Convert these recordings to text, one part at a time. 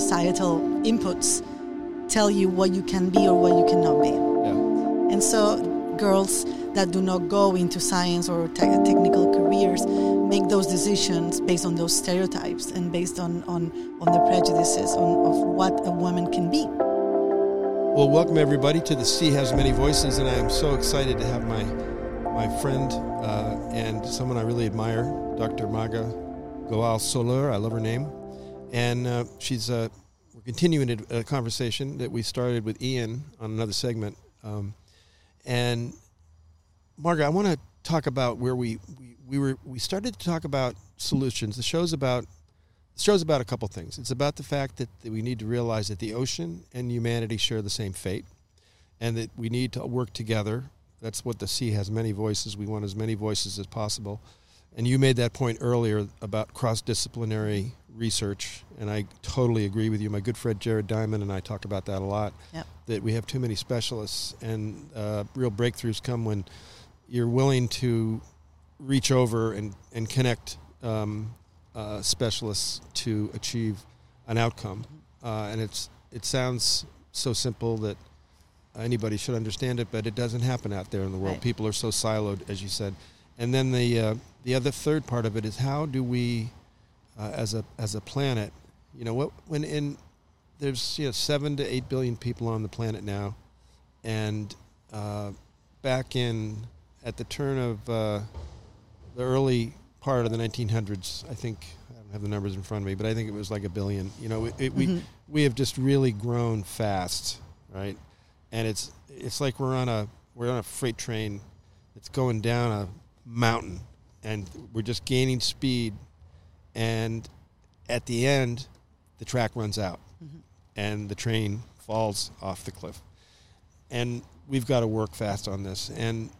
societal inputs tell you what you can be or what you cannot be. Yeah. And so girls that do not go into science or te- technical careers make those decisions based on those stereotypes and based on, on, on the prejudices on, of what a woman can be. Well, welcome everybody to the Sea Has Many Voices, and I am so excited to have my my friend uh, and someone I really admire, Dr. Marga Gual Soler. I love her name, and uh, she's uh, we're continuing a, conversation that we started with Ian on another segment, um, and Marga, I want to talk about where we, we we were we started to talk about solutions. The show's about the show's about a couple things. It's about the fact that, that we need to realize that the ocean and humanity share the same fate, and that we need to work together. That's what the sea has many voices. We want as many voices as possible. And you made that point earlier about cross disciplinary research, and I totally agree with you. My good friend Jared Diamond and I talk about that a lot. Yep. That we have too many specialists, and uh, real breakthroughs come when you're willing to reach over and, and connect um, uh, specialists to achieve an outcome. Uh, and it's it sounds so simple that anybody should understand it, but it doesn't happen out there in the world. Right. People are so siloed, as you said. And then the uh, the other third part of it is how do we, uh, as a as a planet, you know, what when in there's you know seven to eight billion people on the planet now, and uh, back in at the turn of uh, the early part of the 1900s, I think I don't have the numbers in front of me, but I think it was like a billion. You know, it, it, Mhm. we we have just really grown fast, right? And it's it's like we're on a we're on a freight train that's going down a mountain, and we're just gaining speed, and at the end, the track runs out, Mhm. and the train falls off the cliff, and we've got to work fast on this and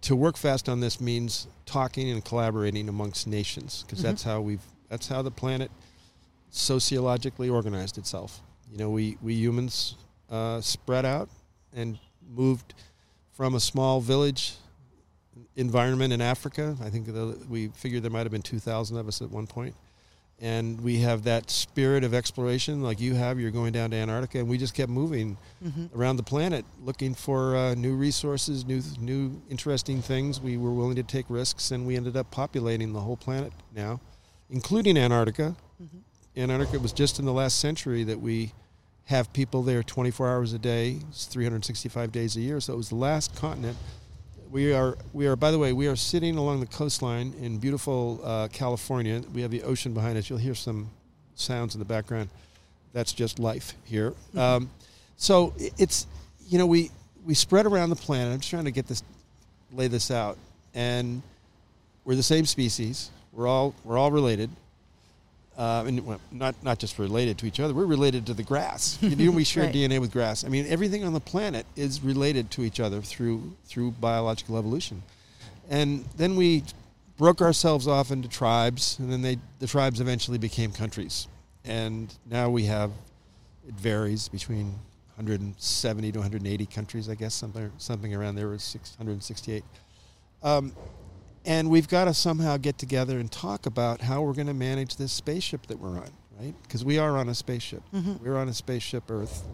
to work fast on this means talking and collaborating amongst nations because Mhm. that's how we've that's how the planet sociologically organized itself. You know, we we humans uh, spread out and moved from a small village environment in Africa. I think we figured there might have been two thousand of us at one point, and we have that spirit of exploration like you have. You're going down to Antarctica, and we just kept moving Mhm. around the planet looking for uh, new resources, new new interesting things. We were willing to take risks, and we ended up populating the whole planet now, including Antarctica. Mhm. Antarctica was just in the last century that we have people there 24 hours a day, 365 days a year. So it was the last continent. We are we are by the way we are sitting along the coastline in beautiful uh, California. We have the ocean behind us. You'll hear some sounds in the background. That's just life here. Um, so it's you know we we spread around the planet. I'm just trying to get this lay this out, and we're the same species. We're all we're all related, uh, and well, not not just related to each other. We're related to the grass. You know, we share Right. DNA with grass. I mean, everything on the planet is related to each other through through biological evolution, and then we broke ourselves off into tribes, and then they the tribes eventually became countries, and now we have it varies between 170 to 180 countries, I guess something something around there was 668. Um, and we've got to somehow get together and talk about how we're going to manage this spaceship that we're on, right? Because we are on a spaceship. Mhm. We're on a spaceship Earth,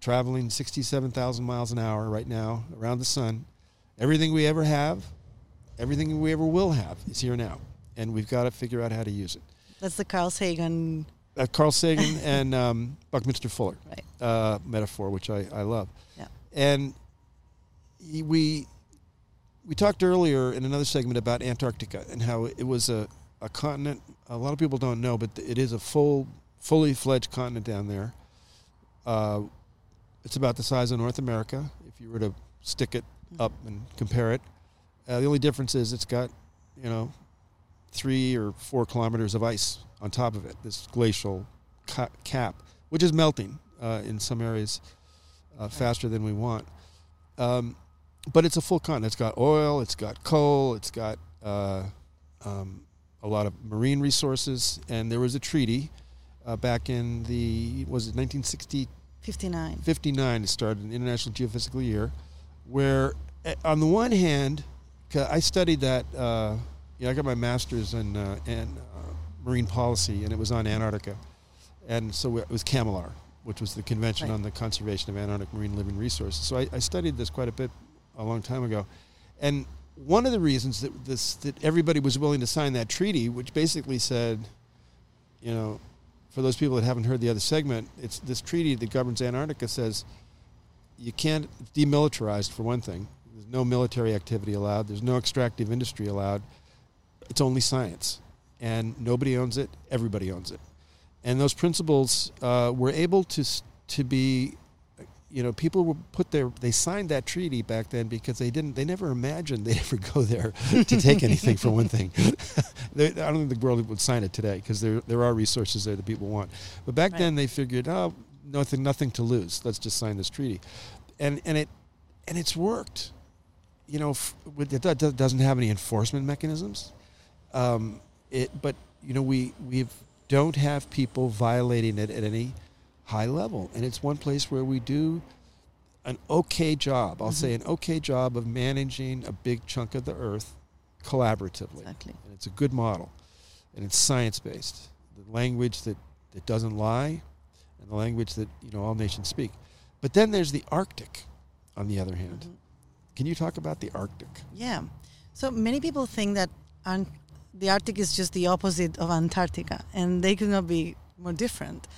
traveling 67,000 miles an hour right now around the sun. Everything we ever have, everything we ever will have is here now, and we've got to figure out how to use it. That's the Carl Sagan. Uh, Carl Sagan and um, Buckminster Fuller Right. uh, metaphor, which I, I love. Yeah. And we we talked earlier in another segment about Antarctica and how it was a, a continent. A lot of people don't know, but it is a full, fully fledged continent down there. Uh, it's about the size of North America if you were to stick it up and compare it. Uh, the only difference is it's got, you know, three or four kilometers of ice on top of it. This glacial ca- cap, which is melting uh, in some areas uh, faster than we want. Um, but it's a full continent. It's got oil, it's got coal, it's got uh, um, a lot of marine resources. And there was a treaty uh, back in the was it 1960 59. 59 it started an international geophysical year where eh, on the one hand i studied that uh, you know, i got my master's in, uh, in uh, marine policy and it was on antarctica and so it was CCAMLR, which was the Convention Right. on the Conservation of Antarctic Marine Living Resources. So I, I studied this quite a bit a long time ago, and one of the reasons that this that everybody was willing to sign that treaty, which basically said, you know, for those people that haven't heard the other segment, it's this treaty that governs Antarctica says you can't it's demilitarized for one thing. There's no military activity allowed. There's no extractive industry allowed. It's only science, and nobody owns it. Everybody owns it, and those principles uh, were able to to be. You know, people were put there. They signed that treaty back then because they didn't. They never imagined they'd ever go there to take anything. For one thing, they, I don't think the world would sign it today because there there are resources there that people want. But back Right. then they figured, oh, nothing nothing to lose. Let's just sign this treaty, and and it and it's worked. You know, f- with- it do- doesn't have any enforcement mechanisms. Um, it, but you know, we we don't have people violating it at any high level, and it's one place where we do an okay job. I'll Mhm. say an okay job of managing a big chunk of the earth collaboratively Exactly. and it's a good model, and it's science based. The language that, that doesn't lie, and the language that you know all nations speak. But then there's the Arctic, on the other hand. Mhm. Can you talk about the Arctic? Yeah. So many people think that the Arctic is just the opposite of Antarctica, and they could not be more different.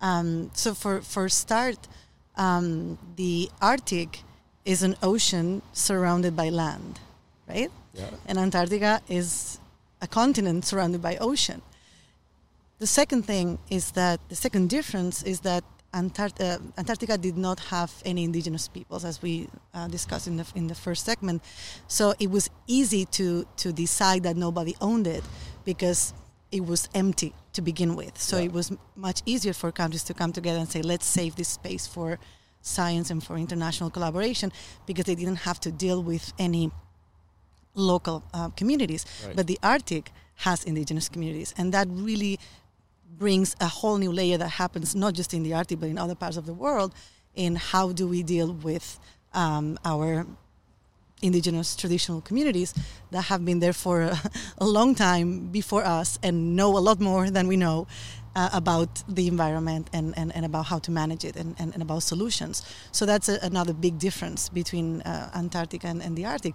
Um, so for for start, um, the Arctic is an ocean surrounded by land, right? Yeah. And Antarctica is a continent surrounded by ocean. The second thing is that the second difference is that Antart- uh, Antarctica did not have any indigenous peoples, as we uh, discussed in the in the first segment. So it was easy to to decide that nobody owned it because it was empty to begin with. So Yeah. it was m- much easier for countries to come together and say, let's save this space for science and for international collaboration because they didn't have to deal with any local uh, communities. Right. But the Arctic has indigenous communities, and that really brings a whole new layer that happens not just in the Arctic but in other parts of the world. In how do we deal with um, our indigenous traditional communities that have been there for a, a long time before us and know a lot more than we know uh, about the environment and, and, and about how to manage it and, and, and about solutions. So that's a, another big difference between uh, Antarctica and, and the Arctic.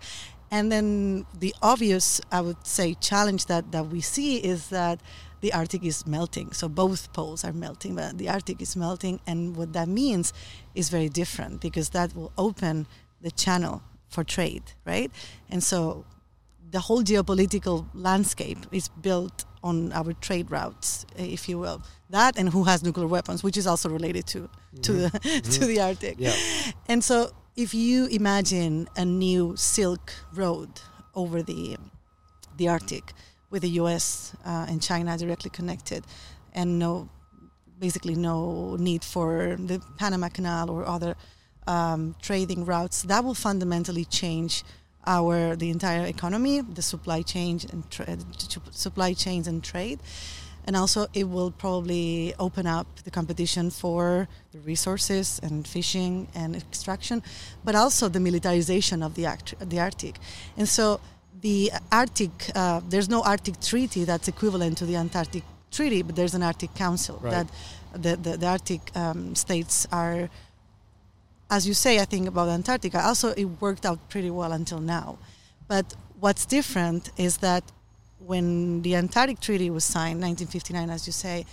And then the obvious, I would say, challenge that, that we see is that the Arctic is melting. So both poles are melting, but the Arctic is melting. And what that means is very different because that will open the channel for trade, right? And so the whole geopolitical landscape is built on our trade routes, eh, if you will. That and who has nuclear weapons, which is also related to to mm-hmm. the to mm-hmm. the Arctic. Yeah. And so, if you imagine a new Silk Road over the the Arctic, with the U.S. Uh, and China directly connected, and no, basically no need for the Panama Canal or other um, trading routes, that will fundamentally change our the entire economy, the supply chain and tra- supply chains and trade and also it will probably open up the competition for the resources and fishing and extraction, but also the militarization of the, act- the Arctic. And so the Arctic, uh, there's no Arctic treaty that's equivalent to the Antarctic Treaty, but there's an Arctic Council Right. that the, the, the Arctic um, states are, as you say, I think about Antarctica. Also, it worked out pretty well until now. But what's different is that when the Antarctic Treaty was signed, 1959, as you say,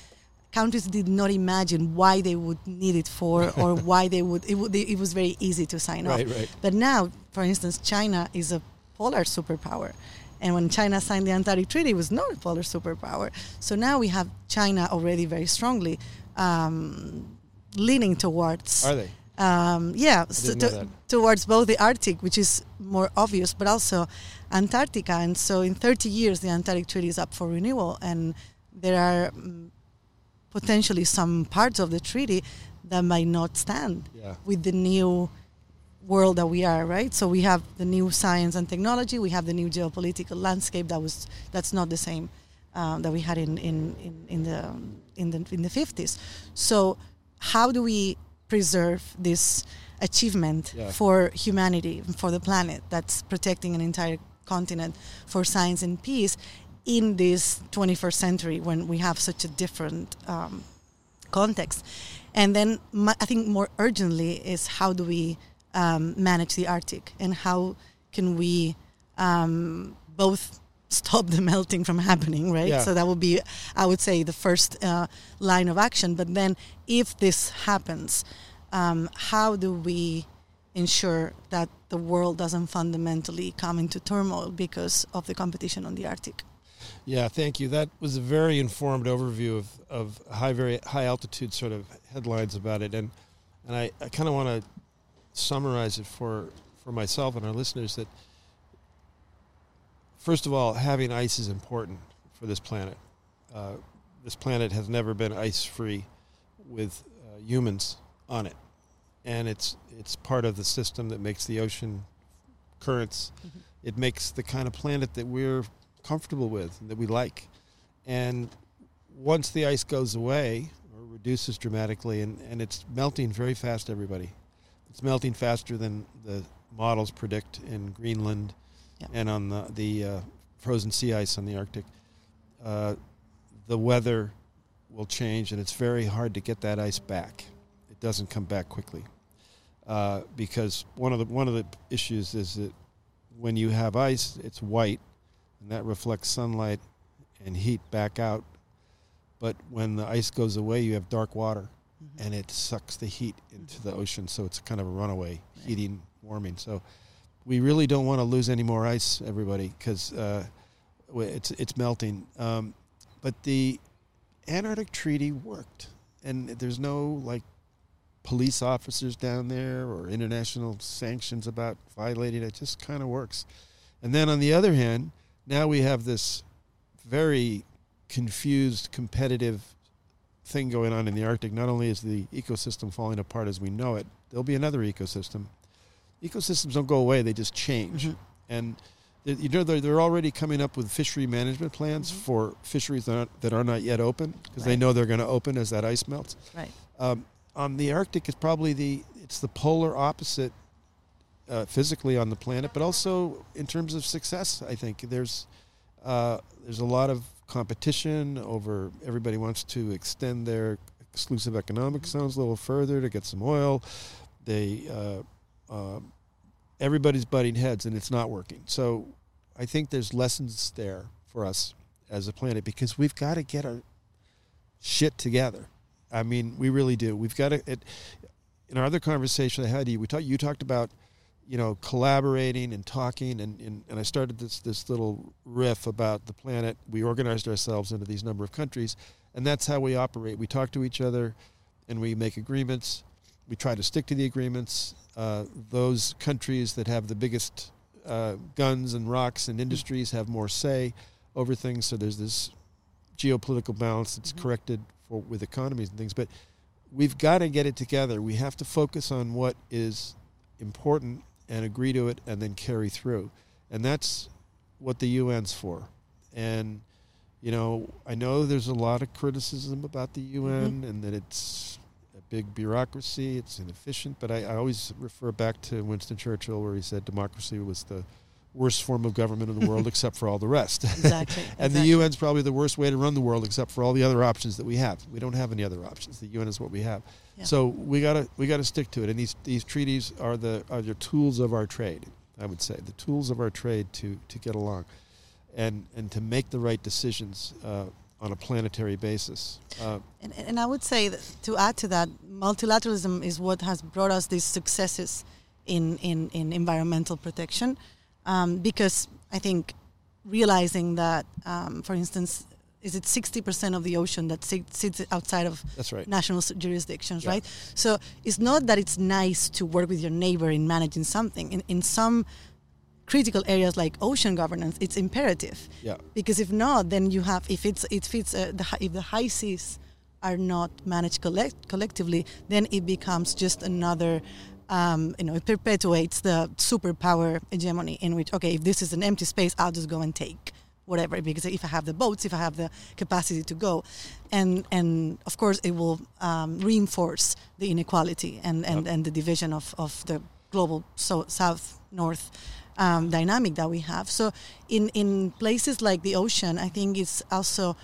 countries did not imagine why they would need it for or why they would. It, would, it was very easy to sign off. Right, right. But now, for instance, China is a polar superpower. And when China signed the Antarctic Treaty, it was not a polar superpower. So now we have China already very strongly um, leaning towards Are they? Um, yeah, so to- towards both the Arctic, which is more obvious, but also Antarctica. And so in 30 years, the Antarctic Treaty is up for renewal, and there are mm, potentially some parts of the treaty that might not stand Yeah. with the new world that we are right so we have the new science and technology we have the new geopolitical landscape that was that's not the same uh, that we had in, in, in, in the in the in the 50s so how do we preserve this achievement Yeah. for humanity for the planet that's protecting an entire continent for science and peace in this 21st century when we have such a different um, context. And then my, I think more urgently is how do we um, manage the Arctic and how can we um, both stop the melting from happening, right? Yeah. So that would be, I would say, the first uh, line of action. But then, if this happens, um, how do we ensure that the world doesn't fundamentally come into turmoil because of the competition on the Arctic? Yeah, thank you. That was a very informed overview of, of high very high altitude sort of headlines about it, and and I, I kind of want to summarize it for for myself and our listeners that first of all, having ice is important for this planet. Uh, this planet has never been ice free with uh, humans on it, and it's it's part of the system that makes the ocean currents. Mm-hmm. It makes the kind of planet that we're comfortable with and that we like. And once the ice goes away or reduces dramatically, and, and it's melting very fast, everybody. It's melting faster than the models predict in Greenland Yeah. and on the, the uh, frozen sea ice on the Arctic. Uh, the weather will change, and it's very hard to get that ice back. It doesn't come back quickly. Uh, because one of the one of the issues is that when you have ice, it's white, and that reflects sunlight and heat back out. But when the ice goes away, you have dark water, Mm-hmm. and it sucks the heat into the ocean. So it's kind of a runaway heating, warming. So we really don't want to lose any more ice, everybody, because uh, it's it's melting. Um, but the Antarctic Treaty worked, and there's no like police officers down there or international sanctions about violating it. It just kind of works. And then on the other hand, now we have this very confused, competitive thing going on in the Arctic. Not only is the ecosystem falling apart as we know it, there'll be another ecosystem. Ecosystems don't go away; they just change. Mhm. And you know they're, they're already coming up with fishery management plans Mhm. for fisheries that are, that are not yet open because they know they're going to open as that ice melts. Right. Um, on the Arctic, it's probably the it's the polar opposite uh, physically on the planet, but also in terms of success. I think there's uh, there's a lot of competition over. Everybody wants to extend their exclusive economic zones a little further to get some oil. They uh, um, everybody's butting heads, and it's not working. So I think there's lessons there for us as a planet because we've got to get our shit together. I mean, we really do. We've got to. It, in our other conversation I had, you we talked. You talked about, you know, collaborating and talking, and, and and I started this this little riff about the planet. We organized ourselves into these number of countries, and that's how we operate. We talk to each other, and we make agreements. We try to stick to the agreements. Uh, those countries that have the biggest uh, guns and rocks and industries have more say over things. So there's this geopolitical balance that's Mhm. corrected for with economies and things. But we've got to get it together. We have to focus on what is important and agree to it, and then carry through. And that's what the UN's for. And you know, I know there's a lot of criticism about the UN and that it's a big bureaucracy, it's inefficient. But I, I always refer back to Winston Churchill, where he said democracy was the worst form of government in the world, except for all the rest. Exactly. And exactly. the UN's probably the worst way to run the world, except for all the other options that we have. We don't have any other options. The UN is what we have. Yeah. So we gotta we gotta stick to it. And these these treaties are the are the tools of our trade. I would say the tools of our trade to to get along, and and to make the right decisions uh, on a planetary basis. Uh, And, and I would say that to add to that, multilateralism is what has brought us these successes in, in, in environmental protection. Um, because I think realizing that, um, for instance, is it 60% of the ocean that sits outside of that's right. national jurisdictions, Yeah. right? So it's not that it's nice to work with your neighbor in managing something. In, in some critical areas like ocean governance, it's imperative Yeah. because if not, then you have if it's if it's uh, the, if the high seas are not managed collect- collectively, then it becomes just another. Um, you know, it perpetuates the superpower hegemony in which okay, if this is an empty space, I'll just go and take whatever because if I have the boats, if I have the capacity to go, and and of course it will um, reinforce the inequality and and, Yep. and the division of of the global so south north um, dynamic that we have. So in in places like the ocean, I think it's also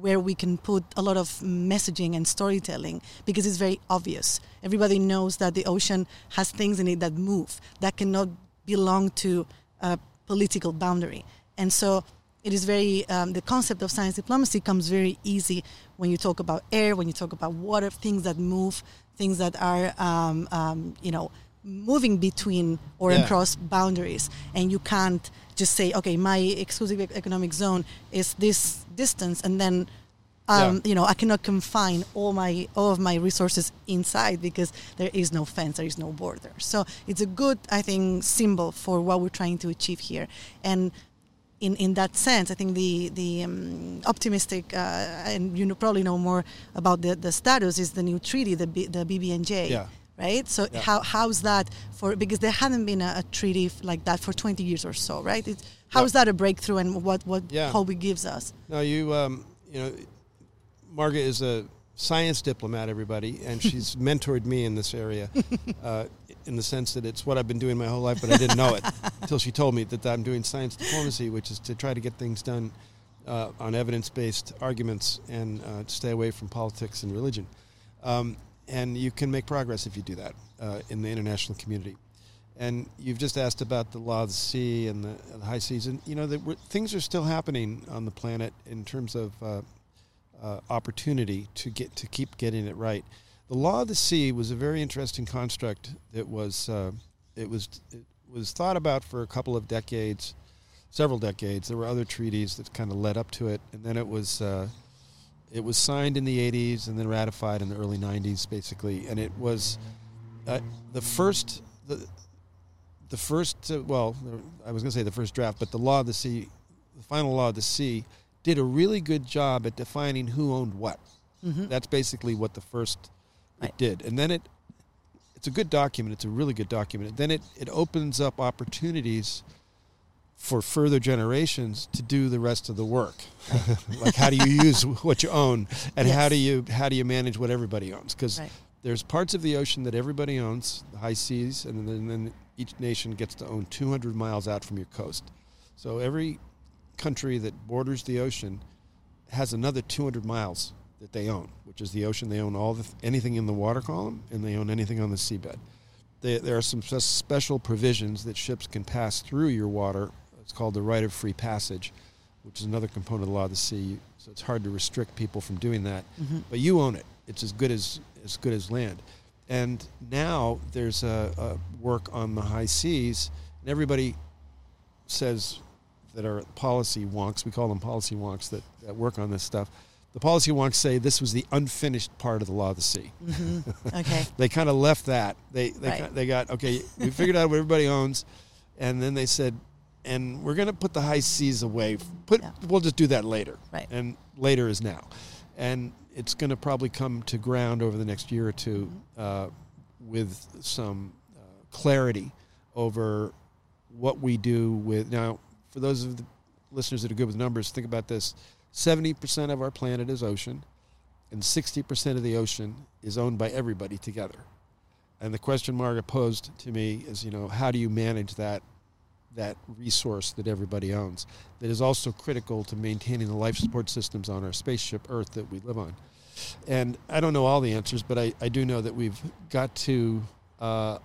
where we can put a lot of messaging and storytelling because it's very obvious. Everybody knows that the ocean has things in it that move that cannot belong to a political boundary, and so it is very um, the concept of science diplomacy comes very easy when you talk about air, when you talk about water, things that move, things that are um, um, you know moving between or Yeah. across boundaries, and you can't just say, okay, my exclusive economic zone is this distance, and then um, Yeah. you know I cannot confine all my all of my resources inside because there is no fence, there is no border. So it's a good, I think, symbol for what we're trying to achieve here, and in, in that sense, I think the the um, optimistic uh, and you know, probably know more about the, the status is the new treaty, the B, the BBNJ, Yeah. Right? So Yeah. how how's that for because there hadn't been a, a treaty f- like that for 20 years or so, right? It, how Yeah. is that a breakthrough and what what Yeah. hope it gives us? No, you, um, you know, Marga is a science diplomat, everybody, and she's mentored me in this area, uh, in the sense that it's what I've been doing my whole life, but I didn't know it until she told me that I'm doing science diplomacy, which is to try to get things done uh, on evidence-based arguments and uh, to stay away from politics and religion. Um, and you can make progress if you do that uh, in the international community. And you've just asked about the law of the sea and the, the high seas, and you know that things are still happening on the planet in terms of uh, uh, opportunity to get to keep getting it right. The law of the sea was a very interesting construct that was uh, it was it was thought about for a couple of decades, several decades. There were other treaties that kind of led up to it, and then it was uh, it was signed in the 80s and then ratified in the early 90s, basically. And it was uh, the first the the first uh, well, I was going to say the first draft, but the law of the sea, the final law of the sea, did a really good job at defining who owned what. Mm-hmm. That's basically what the first Right. it did, and then it it's a good document. It's a really good document. Then it it opens up opportunities for further generations to do the rest of the work. like how do you use what you own, and how do you how do you manage what everybody owns? Because Right. there's parts of the ocean that everybody owns, the high seas, and then, then each nation gets to own 200 miles out from your coast. So every country that borders the ocean has another 200 miles that they own, which is the ocean. They own all the anything in the water column, and they own anything on the seabed. They, there are some special provisions that ships can pass through your water. It's called the right of free passage, which is another component of the law of the sea. So it's hard to restrict people from doing that Mm-hmm. but you own it. It's as good as as good as land. And now there's a, a work on the high seas, and everybody says that are policy wonks. We call them policy wonks that, that work on this stuff. The policy wonks say this was the unfinished part of the law of the sea. Mm-hmm. Okay. They kind of left that. They they, Right. they got okay. We figured out what everybody owns, and then they said, and we're going to put the high seas away. Put Yeah. we'll just do that later. Right. And later is now, and it's going to probably come to ground over the next year or 2 uh, with some uh, clarity over what we do with now. For those of the listeners that are good with numbers, think about this: seventy percent of our planet is ocean and 60% of the ocean is owned by everybody together. And the question Marga posed to me is, you know, how do you manage that that resource that everybody owns that is also critical to maintaining the life support systems on our spaceship Earth that we live on? And I don't know all the answers, but I, I do know that we've got to uh,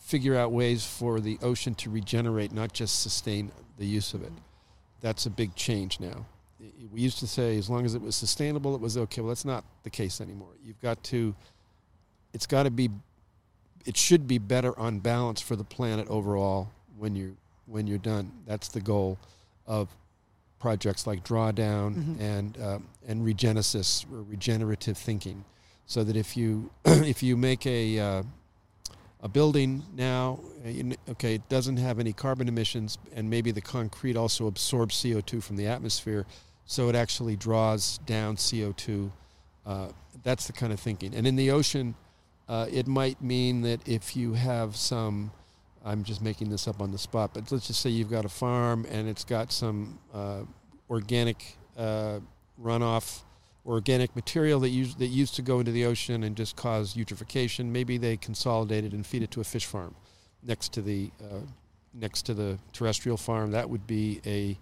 figure out ways for the ocean to regenerate, not just sustain the use of it. That's a big change now we used to say as long as it was sustainable it was okay well that's not the case anymore you've got to it's got to be it should be better on balance for the planet overall when you when you're done that's the goal of projects like drawdown Mhm. and um, and regenesis or regenerative thinking so that if you if you make a uh, a building now, uh, okay, it doesn't have any carbon emissions, and maybe the concrete also absorbs CO2 from the atmosphere, so it actually draws down CO2. Uh, that's the kind of thinking. And in the ocean, uh, it might mean that if you have some, I'm just making this up on the spot, but let's just say you've got a farm and it's got some uh, organic uh, runoff organic material that used that used to go into the ocean and just cause eutrophication. Maybe they consolidate it and feed it to a fish farm next to the uh, next to the terrestrial farm. That would be a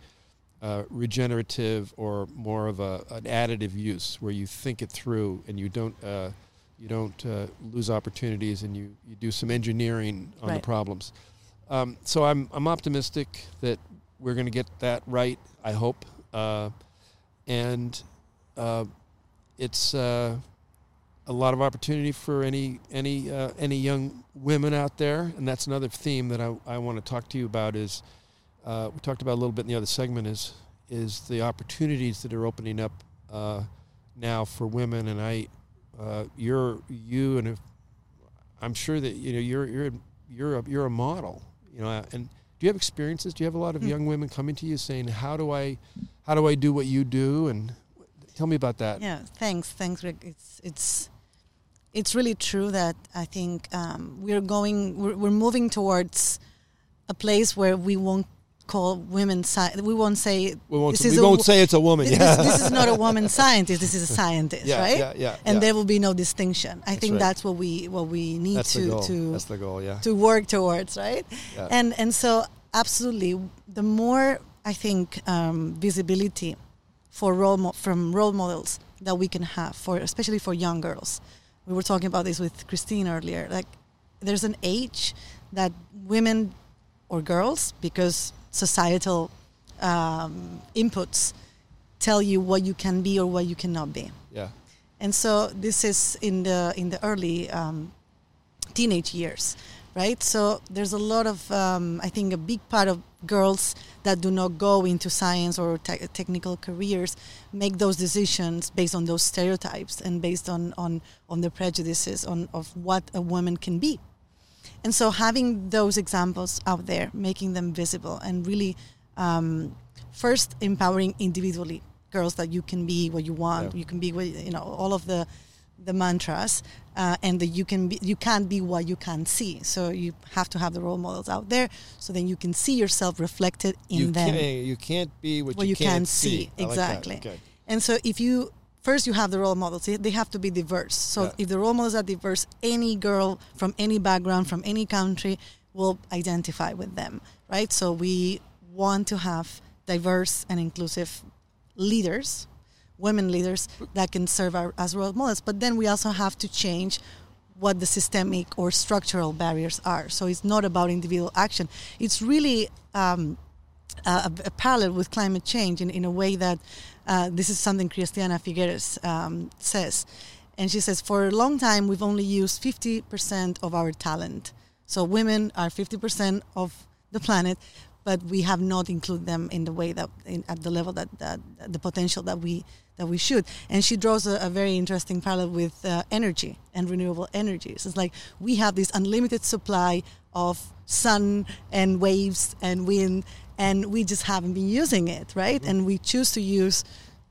uh, regenerative or more of a, an additive use where you think it through and you don't uh, you don't uh, lose opportunities and you, you do some engineering on Right. the problems. Um, so I'm I'm optimistic that we're going to get that right. I hope, uh, and uh, it's uh, a lot of opportunity for any any uh, any young women out there, and that's another theme that I, I want to talk to you about. Is uh, we talked about a little bit in the other segment is is the opportunities that are opening up uh, now for women, and I uh, you're you and if, I'm sure that you know you're you're you're a, you're a model, you know, and do you have experiences? Do you have a lot of Hmm. young women coming to you saying, "How do I, how do I do what you do?" And tell me about that. Yeah, thanks, thanks, Greg. It's it's it's really true that I think um, we're going, we're, we're moving towards a place where we won't call women. Sci- we won't say We won't, This we a won't wo- say it's a woman. this, Yeah. this is not a woman scientist. This is a scientist, yeah, right? Yeah, yeah. And yeah. there will be no distinction. I That's think right. that's what we what we need That's to to That's the goal. Yeah. to work towards, right? Yeah. And and so absolutely, the more I think um, visibility for role mo- from role models that we can have for especially for young girls. We were talking about this with Christine earlier. Like, there's an age that women or girls, because societal um, inputs tell you what you can be or what you cannot be. Yeah. and so this is in the in the early um, teenage years right? So there's a lot of um, i think a big part of girls that do not go into science or te- technical careers make those decisions based on those stereotypes and based on on on the prejudices on of what a woman can be and so having those examples out there making them visible and really um, first empowering individually girls that you can be what you want Yeah. you can be what you know all of the the mantras uh, and that you can be you can't be what you can't see so you have to have the role models out there so then you can see yourself reflected in you them Can't, you can't be what, what you, you can't can't see. Like. Exactly. Okay. and so if you first you have the role models. They- have to be diverse. So Yeah. if the role models are diverse any girl from any background from any country will identify with them right? So we want to have diverse and inclusive leaders women leaders that can serve our, as role models. But then we also have to change what the systemic or structural barriers are. So it's not about individual action. It's really um, a, a parallel with climate change in, in a way that uh, this is something Cristiana Figueres um, says. And she says, for a long time, we've only used 50% of our talent. So women are 50% of the planet, but we have not included them in the way that, in, at the level that, that, the potential that we that we should. And she draws a, a very interesting parallel with uh, energy and renewable energies. It's like we have this unlimited supply of sun and waves and wind, and we just haven't been using it, right? And we choose to use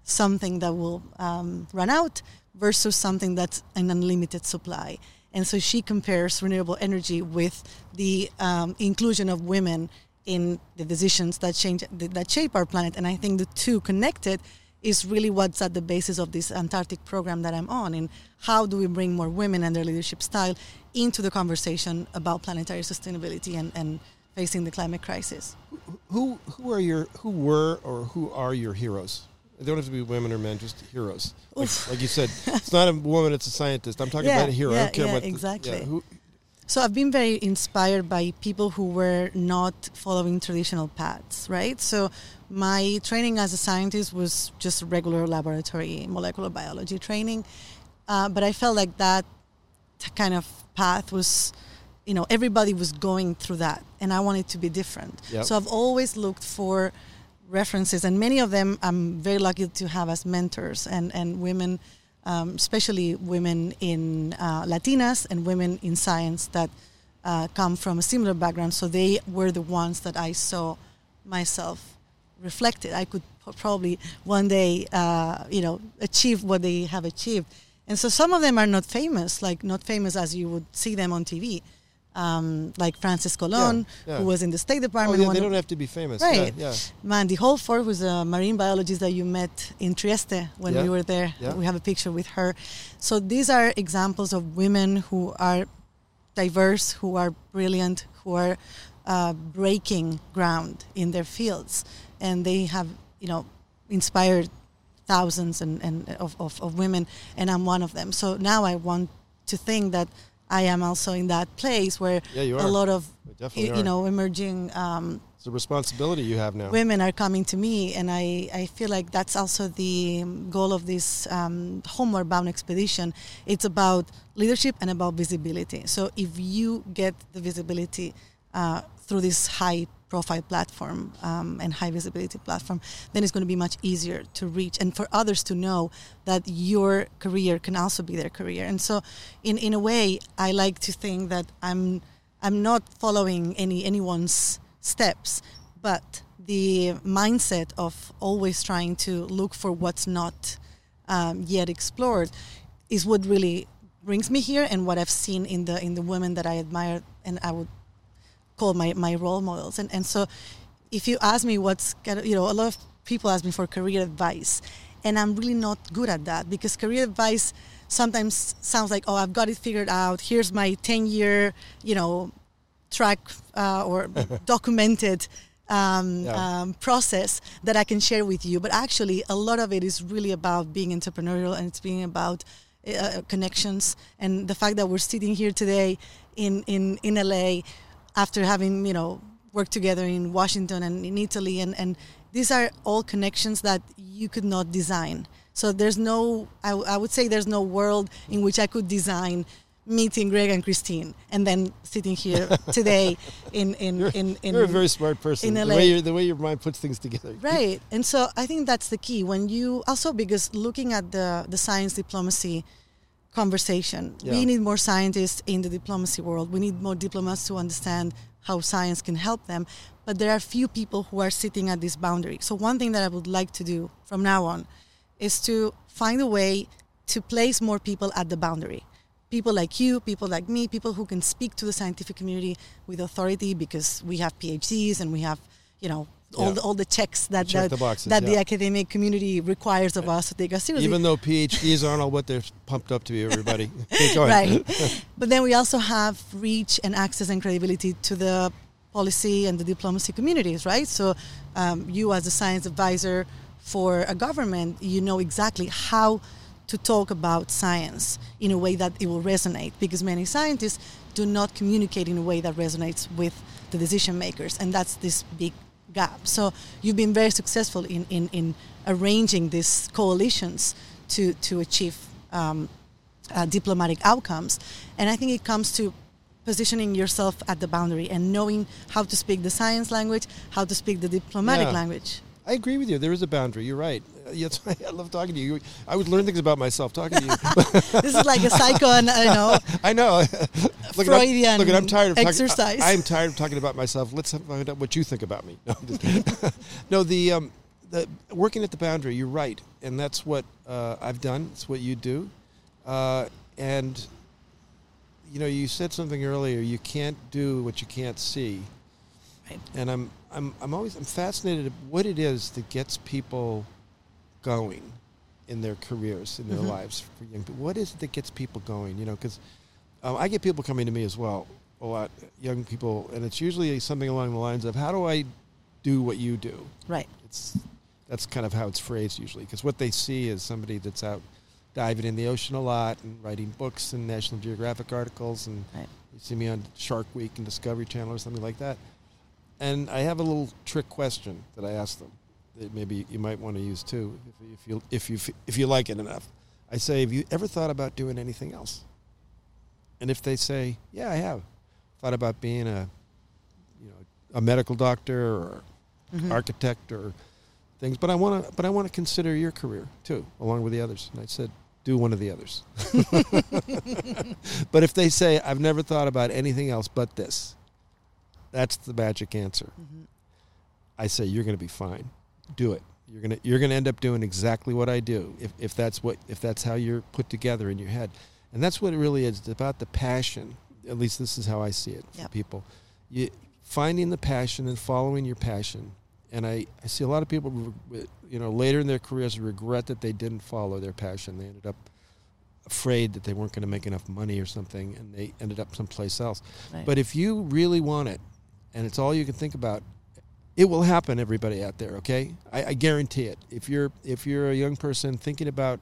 something that will um, run out versus something that's an unlimited supply. And so she compares renewable energy with the um, inclusion of women in the decisions that change that shape our planet. And I think the two connected is really what's at the basis of this Antarctic program that I'm on. And how do we bring more women and their leadership style into the conversation about planetary sustainability and, and facing the climate crisis? Who who are your who were or who are your heroes? They don't have to be women or men, just heroes. Like, like you said, it's not a woman; it's a scientist. I'm talking Yeah, about a hero. I yeah, don't care yeah, what. the- exactly. who, So I've been very inspired by people who were not following traditional paths, right? So my training as a scientist was just regular laboratory molecular biology training, uh, but I felt like that kind of path was, you know, everybody was going through that, and I wanted to be different. Yep. So I've always looked for references, and many of them I'm very lucky to have as mentors and and women um, especially women in uh, Latinas and women in science that uh, come from a similar background. So they were the ones that I saw myself reflected. I could p- probably one day, uh, you know, achieve what they have achieved. And so some of them are not famous, like not famous as you would see them on TV. Um, like Frances Colón, Yeah, yeah. who was in the State Department. oh, Department. yeah, they don't have to be famous. Right. Yeah. Mandë Holford, who's a marine biologist that you met in Trieste when we were there. Yeah. We have a picture with her. So these are examples of women who are diverse, who are brilliant, who are uh, breaking ground in their fields. And they have you know, inspired thousands and, and of, of, of women, and I'm one of them. So now I want to think that I am also in that place where Yeah, a lot of You you know emerging um, It's a responsibility you have now. women are coming to me, and I, I feel like that's also the goal of this um, homeward bound expedition. It's about leadership and about visibility. So if you get the visibility uh, through this high profile platform um, and high visibility platform, then it's going to be much easier to reach and for others to know that your career can also be their career. And so, in, in a way, I like to think that I'm I'm not following any anyone's steps, but the mindset of always trying to look for what's not um, yet explored is what really brings me here and what I've seen in the in the women that I admire and I would call my, my role models. And and so if you ask me what's you know, a lot of people ask me for career advice and I'm really not good at that because career advice sometimes sounds like, oh, I've got it figured out. Here's my 10 year, you know, track uh, or documented um, Yeah. um, process that I can share with you. But actually, a lot of it is really about being entrepreneurial and it's being about uh, connections and the fact that we're sitting here today in, in, in LA after having, you know, worked together in Washington and in Italy. And, and these are all connections that you could not design. So there's no, I, w- I would say there's no world in which I could design meeting Greg and Christine and then sitting here today in, in, You're, in, in you're a very smart person. in the, way your the way your mind puts things together. Right. And so I think that's the key. When you also because looking at the the science diplomacy conversation, Yeah. we need more scientists in the diplomacy world. We need more diplomats to understand how science can help them. But there are few people who are sitting at this boundary. So one thing that I would like to do from now on is to find a way to place more people at the boundary. People like you, people like me, people who can speak to the scientific community with authority because we have PhDs and we have, you know, all Yeah. the all the checks that Check that, the boxes, that the academic community requires of us to take us seriously. Even though PhDs aren't all what they're pumped up to be, everybody. Right. but then we also have reach and access and credibility to the policy and the diplomacy communities, right? So um, you, as a science advisor for a government, you know exactly how to talk about science in a way that it will resonate because many scientists do not communicate in a way that resonates with the decision makers, and that's this big gap. So you've been very successful in, in, in arranging these coalitions to, to achieve um, uh, diplomatic outcomes. And I think it comes to positioning yourself at the boundary and knowing how to speak the science language, how to speak the diplomatic Yeah. language. I agree with you. There is a boundary. You're right. Uh, yes, I love talking to you. I would learn things about myself talking to you. This is like a psycho, and I know. I know. look, Freudian I'm, look, I'm tired of exercise. Talking, I, am tired of talking about myself. Let's find out what you think about me. No, no the um, the working at the boundary. You're right, and that's what uh, I've done. It's what you do, uh, and you know, you said something earlier. You can't do what you can't see, Right. and I'm I'm I'm always I'm fascinated at what it is that gets people going in their careers in their Mhm. lives for young people. What is it that gets people going? You know, because um, I get people coming to me as well a lot, young people, and it's usually something along the lines of, "How do I do what you do?" Right. It's that's kind of how it's phrased usually, because what they see is somebody that's out diving in the ocean a lot and writing books and National Geographic articles, and Right. you see me on Shark Week and Discovery Channel or something like that. And I have a little trick question that I ask them that maybe you might want to use too, if, if you if you if you like it enough. I say, "Have you ever thought about doing anything else?" And if they say, "Yeah, I have," thought about being a you know a medical doctor or Mhm. architect or things, but I want to but I want to consider your career too, along with the others. And I said, do one of the others. but if they say I've never thought about anything else but this, that's the magic answer. Mhm. I say you're going to be fine. Do it. You're going to you're going to end up doing exactly what I do if if that's what if that's how you're put together in your head. And that's what it really is. It's about the passion. At least this is how I see it for Yep. people. You finding the passion and following your passion. And I, I see a lot of people, you know, later in their careers regret that they didn't follow their passion. They ended up afraid that they weren't going to make enough money or something, and they ended up someplace else. Right. But if you really want it, and it's all you can think about, it will happen. Everybody out there, okay? I, I guarantee it. If you're if you're a young person thinking about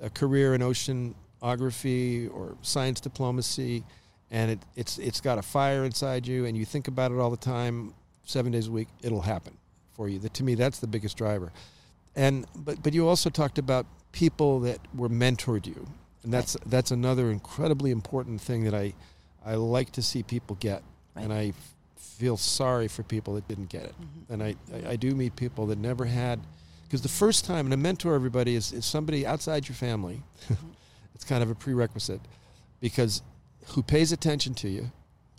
a career in oceanography or science diplomacy, and it, it's it's got a fire inside you, and you think about it all the time, seven days a week, it'll happen for you. That to me, that's the biggest driver. And but but you also talked about people that were mentored you, and that's right. that's another incredibly important thing that I I like to see people get, right. and I feel sorry for people that didn't get it. Mm-hmm. And I, I, I do meet people that never had because the first time and a mentor everybody is, is somebody outside your family. Mm-hmm. it's kind of a prerequisite because who pays attention to you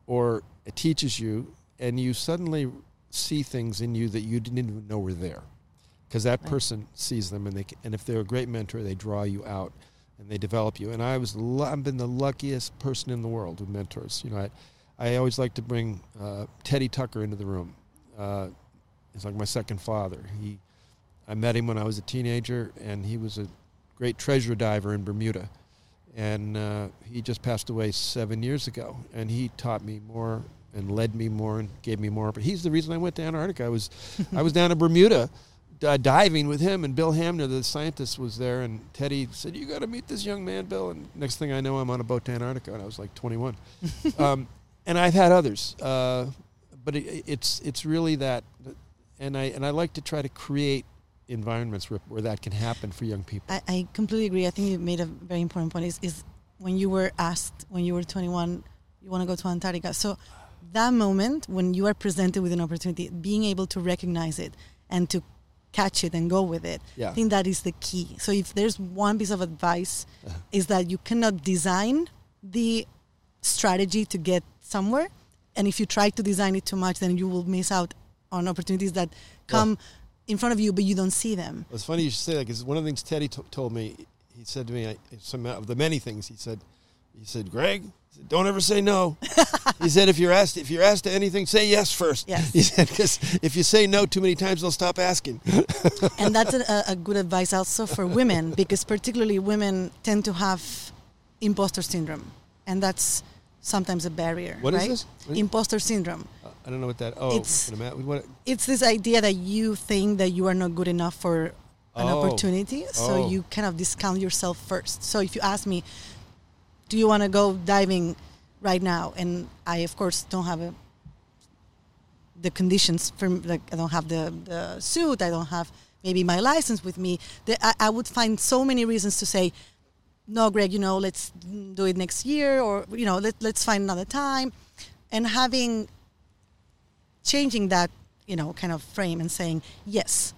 or teaches you and you suddenly see things in you that you didn't even know were there because that right. person sees them and they and if they're a great mentor they draw you out and they develop you and I was I've been the luckiest person in the world with mentors you know I I always like to bring uh, Teddy Tucker into the room uh, he's like my second father he I met him when I was a teenager and he was a great treasure diver in Bermuda and uh, he just passed away seven years ago and he taught me more and led me more and gave me more. But he's the reason I went to Antarctica. I was, I was down in Bermuda, uh, diving with him, and Bill Hamner, the scientist, was there. And Teddy said, "You got to meet this young man, Bill." And next thing I know, I'm on a boat to Antarctica, and I was like 21. um, and I've had others, uh, but it, it's it's really that, and I and I like to try to create environments where, where that can happen for young people. I, I completely agree. I think you made a very important point. Is is when you were asked when you were 21, you want to go to Antarctica. So that moment when you are presented with an opportunity, being able to recognize it and to catch it and go with it. Yeah. I think that is the key. So if there's one piece of advice uh-huh. is that you cannot design the strategy to get somewhere and if you try to design it too much then you will miss out on opportunities that come well, in front of you but you don't see them. It's funny you should say that because one of the things Teddy t- told me he said to me I, some of the many things he said he said Greg said, don't ever say no. he said, if you're asked, if you're asked to anything, say yes first. Yes. He said, because if you say no too many times, they'll stop asking. and that's a, a, good advice also for women, because particularly women tend to have imposter syndrome, and that's sometimes a barrier. What right? is this? Imposter syndrome. Uh, I don't know what that. Oh, it's, what, it's this idea that you think that you are not good enough for an oh. opportunity, so oh. you kind of discount yourself first. So if you ask me, do you want to go diving right now? And I, of course, don't have a, the conditions for like I don't have the, the suit. I don't have maybe my license with me. The, I, I would find so many reasons to say, no, Greg, you know, let's do it next year, or you know, let, let's find another time, and having changing that you know kind of frame and saying yes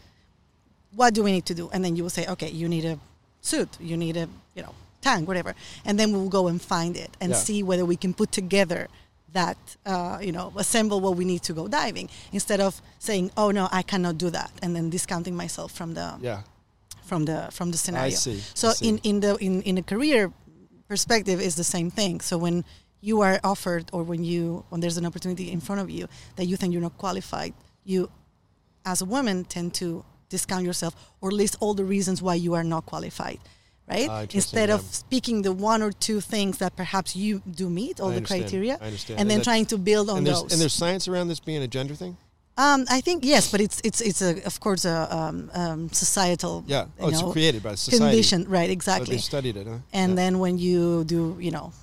what do we need to do? And then you will say okay you need a suit you need a you know tank, whatever, and then we'll go and find it and yeah. see whether we can put together that uh, you know assemble what we need to go diving instead of saying oh no I cannot do that and then discounting myself from the yeah from the from the scenario. I see. So I see. in in the in in a career perspective is the same thing. So when you are offered or when you when there's an opportunity in front of you that you think you're not qualified, you as a woman tend to discount yourself or list all the reasons why you are not qualified right? Uh, Instead yeah. of speaking the one or two things that perhaps you do meet all I the understand. criteria, I understand. and, and then trying to build on and those. And there's science around this being a gender thing. Um, I think yes, but it's it's it's a of course a um, um, societal yeah oh it's know, created by society condition right exactly. Oh, they studied it, huh? And yeah. then when you do you know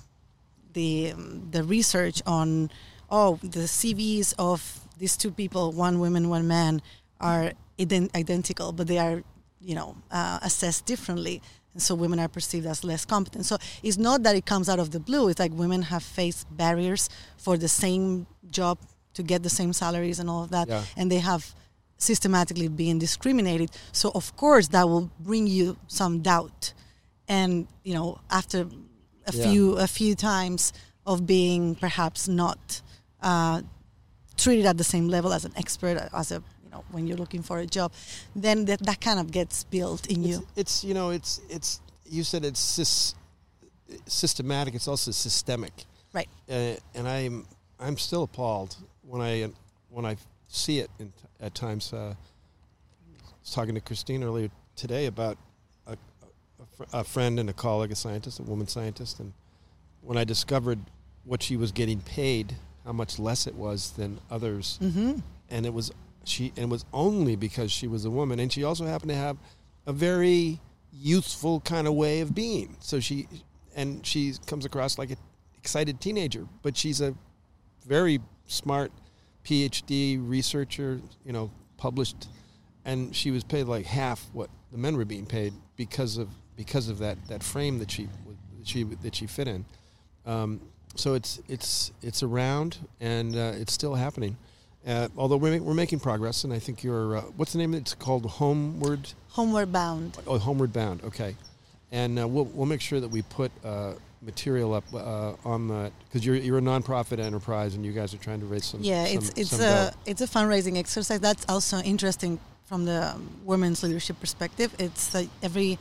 the the research on oh the CVs of these two people one woman one man are ident- identical but they are you know uh, assessed differently and so women are perceived as less competent. So it's not that it comes out of the blue. It's like women have faced barriers for the same job to get the same salaries and all of that, yeah. and they have systematically been discriminated. So of course that will bring you some doubt, and you know after a yeah. few a few times of being perhaps not uh, treated at the same level as an expert as a you know when you're looking for a job then that, that kind of gets built in it's, you it's you know it's it's you said it's sys, systematic it's also systemic right uh, and i'm i'm still appalled when i when i see it in, at times uh, I was talking to christine earlier today about a, a, a friend and a colleague a scientist a woman scientist and when i discovered what she was getting paid how much less it was than others mm-hmm. and it was she and it was only because she was a woman, and she also happened to have a very youthful kind of way of being. So she and she comes across like an excited teenager, but she's a very smart PhD researcher, you know, published, and she was paid like half what the men were being paid because of because of that that frame that she that she that she fit in. Um, so it's it's it's around and uh, it's still happening. Uh, although we're, we're making progress, and I think you're. Uh, what's the name? It's called Homeward. Homeward Bound. Oh, Homeward Bound. Okay, and uh, we'll we'll make sure that we put uh, material up uh, on the because you're you're a nonprofit enterprise and you guys are trying to raise some. Yeah, some, it's it's some a dough. it's a fundraising exercise. That's also interesting from the um, women's leadership perspective. It's every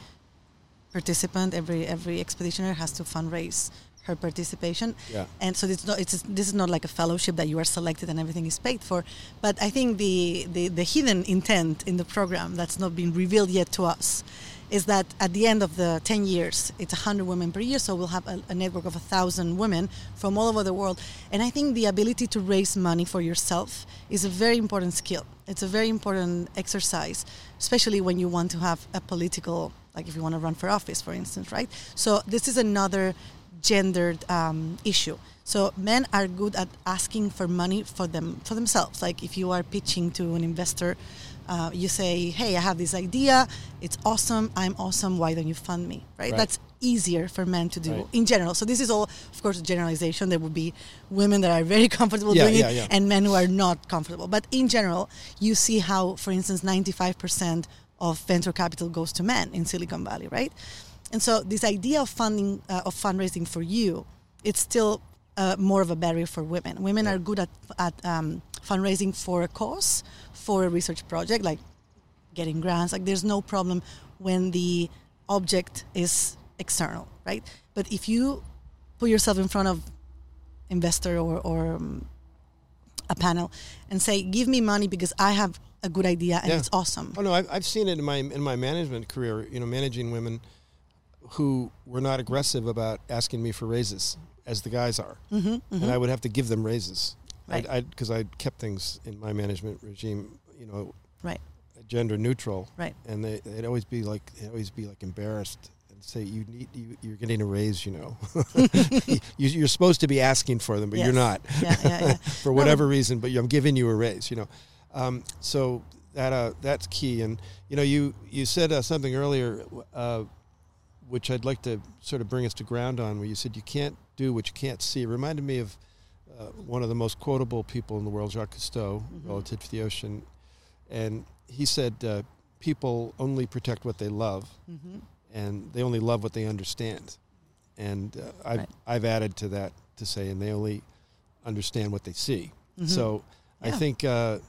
participant, every every expeditioner has to fundraise her participation. Yeah. And so it's not it's this is not like a fellowship that you are selected and everything is paid for. But I think the the, the hidden intent in the program that's not been revealed yet to us is that at the end of the 10 years it's 100 women per year so we'll have a, a network of 1000 women from all over the world and i think the ability to raise money for yourself is a very important skill it's a very important exercise especially when you want to have a political like if you want to run for office for instance right so this is another gendered um, issue. So men are good at asking for money for them for themselves. Like if you are pitching to an investor, uh, you say, "Hey, I have this idea. It's awesome. I'm awesome. Why don't you fund me?" Right? Right. That's easier for men to do Right. in general. So this is all, of course, a generalization. There would be women that are very comfortable Yeah, doing yeah, it, yeah. and men who are not comfortable. But in general, you see how, for instance, 95% of venture capital goes to men in Silicon Valley, right? And so this idea of funding uh, of fundraising for you, it's still uh, more of a barrier for women. Women are good at at um, fundraising for a cause, for a research project, like getting grants. Like there's no problem when the object is external, right? But if you put yourself in front of investor or, or um, a panel and say, "Give me money because I have a good idea and Yeah. it's awesome." Oh no, I've, I've seen it in my in my management career. You know, managing women who were not aggressive about asking me for raises, as the guys are, hmm and I would have to give them raises, Right. I because I kept things in my management regime, you know, Right. gender neutral, Right. and they they'd always be like they'd always be like embarrassed and say you need you, you're getting a raise, you know, you, you're supposed to be asking for them, but you're not Yeah, yeah, yeah. for whatever reason, but I'm giving you a raise, you know. Um, so that uh, that's key. And you know, you you said uh, something earlier, uh, which I'd like to sort of bring us to ground on, where you said you can't do what you can't see. It reminded me of uh, one of the most quotable people in the world, Jacques Cousteau, Mhm. relative to the ocean, and he said, uh, "People only protect what they love." hmm and they only love what they understand. And uh, I've Right. I've added to that to say, and they only understand what they see. Mhm. So I think uh,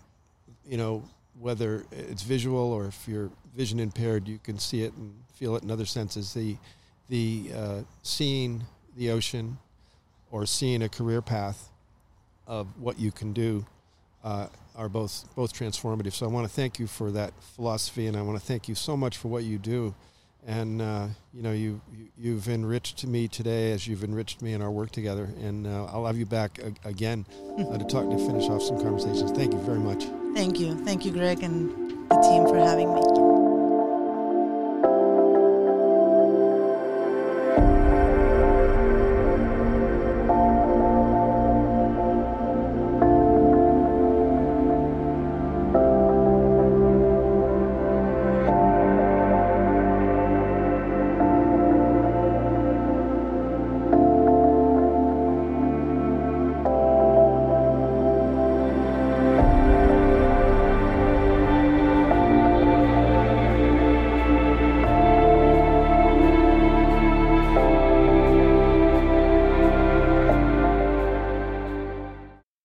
you know whether it's visual or if you're vision impaired, you can see it and feel it in other senses. The the uh, seeing the ocean or seeing a career path of what you can do uh, are both both transformative. So I want to thank you for that philosophy, and I want to thank you so much for what you do. And uh, you know, you, you you've enriched me today as you've enriched me in our work together. And uh, I'll have you back a- again uh, to talk to finish off some conversations. Thank you very much. Thank you. Thank you, Greg, and the team for having me.